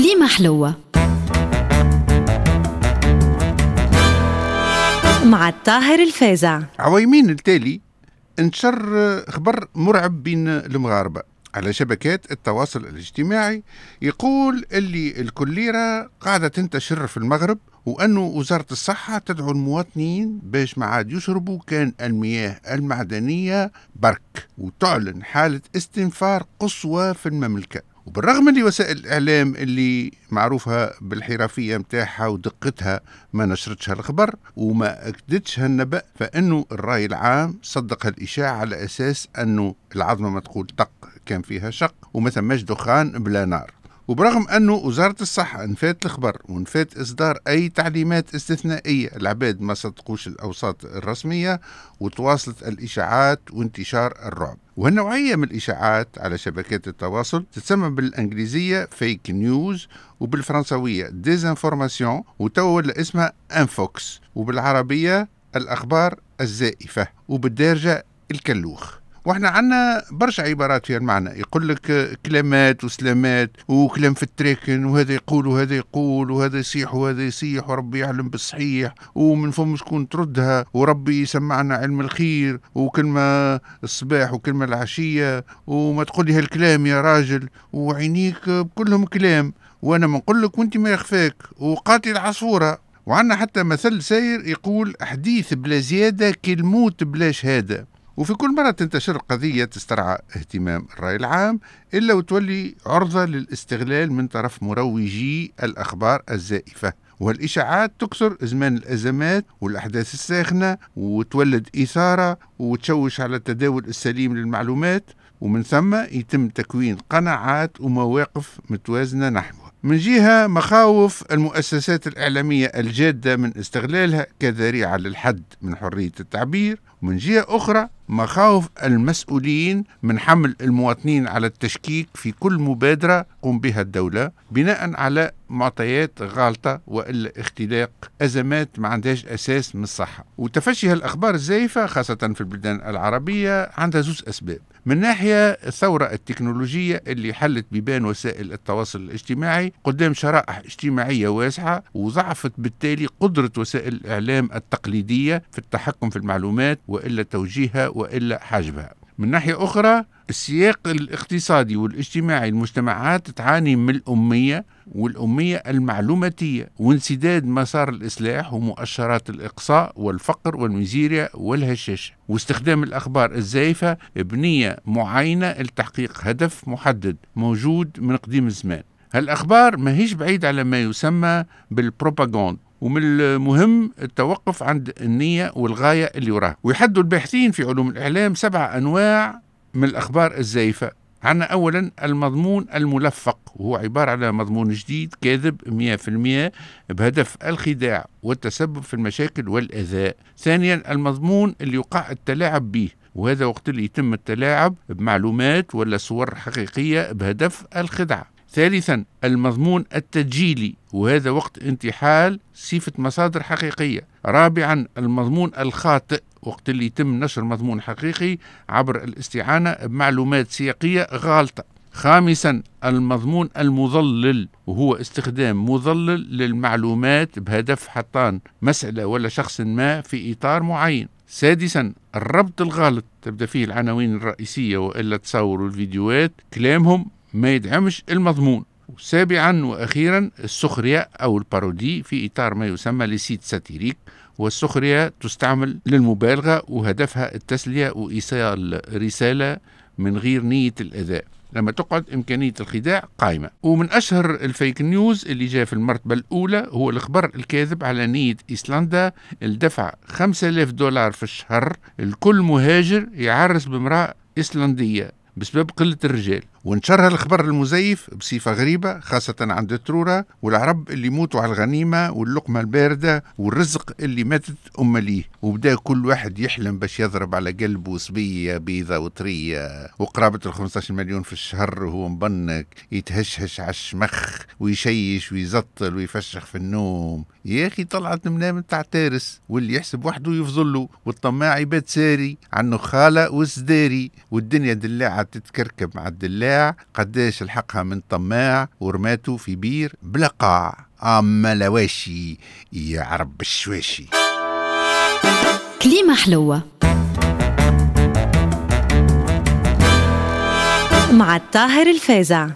كليمة حلوة. مع الطاهر الفازع عويمين التالي انتشر خبر مرعب بين المغاربة. على شبكات التواصل الاجتماعي يقول اللي الكوليرا قاعدة تنتشر في المغرب وأنه وزارة الصحة تدعو المواطنين باش ما عاد يشربوا كان المياه المعدنية برك وتعلن حالة استنفار قصوى في المملكة. وبالرغم اللي وسائل الإعلام اللي معروفة بالحرفية متاعها ودقتها ما نشرتش هالخبر وما أكدتش هالنبأ فإنه الرأي العام صدق هالإشاعة على أساس أنه العظمة ما تقول طق كان فيها شق وما ثماش دخان بلا نار. وبرغم أنه وزارة الصحة نفات الخبر ونفات إصدار أي تعليمات استثنائية العباد ما صدقوش الأوساط الرسمية وتواصلت الإشاعات وانتشار الرعب. وهالنوعية من الإشاعات على شبكات التواصل تسمى بالإنجليزية فيك نيوز وبالفرنسوية désinformation وتوا ولا اسمها infox وبالعربية الأخبار الزائفة وبالدارجة الكلوخ. وإحنا عنا برشا عبارات فيها المعنى. يقول لك كلمات وسلامات وكلام في التراكن وهذا يقول وهذا يقول وهذا يصيح وهذا يصيح وربي يعلم بالصحيح ومن فم شكون تردها وربي يسمعنا علم الخير وكلمة الصباح وكلمة العشية وما تقول لي هالكلام يا راجل وعينيك كلهم كلام. وأنا ما نقول لك وانت ما يخفاك وقاتل عصفورة. وعنا حتى مثل ساير يقول حديث بلا زيادة كالموت بلا شهادة. وفي كل مرة تنتشر قضية تسترعى اهتمام الرأي العام إلا وتولي عرضة للاستغلال من طرف مروجي الأخبار الزائفة. والإشاعات تكثر زمان الأزمات والأحداث الساخنة وتولد إثارة وتشوش على التداول السليم للمعلومات ومن ثم يتم تكوين قناعات ومواقف متوازنة نحوها. من جهة مخاوف المؤسسات الإعلامية الجادة من استغلالها كذريعة للحد من حرية التعبير ومن جهة أخرى مخاوف المسؤولين من حمل المواطنين على التشكيك في كل مبادرة قم بها الدولة بناء على معطيات غالطة وإلا اختلاق أزمات ما عندهاش أساس من الصحة. وتفشي هالأخبار الزائفة خاصة في البلدان العربية عندها زوز أسباب. من ناحية الثورة التكنولوجية اللي حلت بيبان وسائل التواصل الاجتماعي قدام شرائح اجتماعية واسعة وضعفت بالتالي قدرة وسائل الإعلام التقليدية في التحكم في المعلومات وإلا توجيهها وإلا حجبها من ناحية أخرى السياق الاقتصادي والاجتماعي المجتمعات تعاني من الأمية والأمية المعلوماتية وانسداد مسار الإصلاح ومؤشرات الإقصاء والفقر والميزيريا والهشاشة واستخدام الأخبار الزائفة بنية معينة لتحقيق هدف محدد موجود من قديم الزمان. هالأخبار ما هيش بعيد على ما يسمى بالبروباغوند. ومن المهم التوقف عند النية والغاية اللي وراها ويحدوا الباحثين في علوم الإعلام سبع أنواع من الأخبار الزائفة عندنا أولا المضمون الملفق وهو عبارة على مضمون جديد كاذب 100% بهدف الخداع والتسبب في المشاكل والإذاء ثانيا المضمون اللي يقع التلاعب به وهذا وقت اللي يتم التلاعب بمعلومات ولا صور حقيقية بهدف الخدعة ثالثا المضمون التجيلي وهذا وقت انتحال صفة مصادر حقيقية. رابعا المضمون الخاطئ وقت اللي يتم نشر مضمون حقيقي عبر الاستعانة بمعلومات سياقية غالطة. خامسا المضمون المضلل وهو استخدام مضلل للمعلومات بهدف حطان مسألة ولا شخص ما في إطار معين. سادسا الربط الغالط تبدأ فيه العناوين الرئيسية وإلا تصور الفيديوهات. كلامهم ما يدعمش المضمون. سابعا وأخيرا السخرية أو ال parodie في إطار ما يسمى les sites satiriques والسخرية تستعمل للمبالغة وهدفها التسلية وإيصال رسالة من غير نية الاذى أما تقعد إمكانية الخداع قائمة. ومن أشهر ال fake news اللي جاء في المرتبة الأولى هو الخبر الكاذب على نية إيسلندا الدفع 5000 دولار في الشهر. لكل مهاجر يعرس بامرأة إيسلندية بسبب قلة الرجال. وانتشر هالخبر المزيف بصفة غريبة خاصة عند الترورة والعرب اللي يموتوا على الغنيمة واللقمة الباردة والرزق اللي ماتت أم ليه وبدأ كل واحد يحلم باش يضرب على قلبه صبية بيضة وطرية. وقرابة ال 15 مليون في الشهر وهو مبنك يتهشهش على الشمخ ويشيش ويزطل ويفشخ في النوم. يا أخي طلعت منام تاع تارس واللي يحسب وحده يفضله. والطماع يبات ساري عنه خالة وسداري. والدنيا دلاعة تتكركب مع الدلاع. الشجاع قداش لحقها من طماع ورماته في بير بلا قاع أما لواشي يا عرب الشواشي. كليمة حلوة. مع الطاهر الفازع.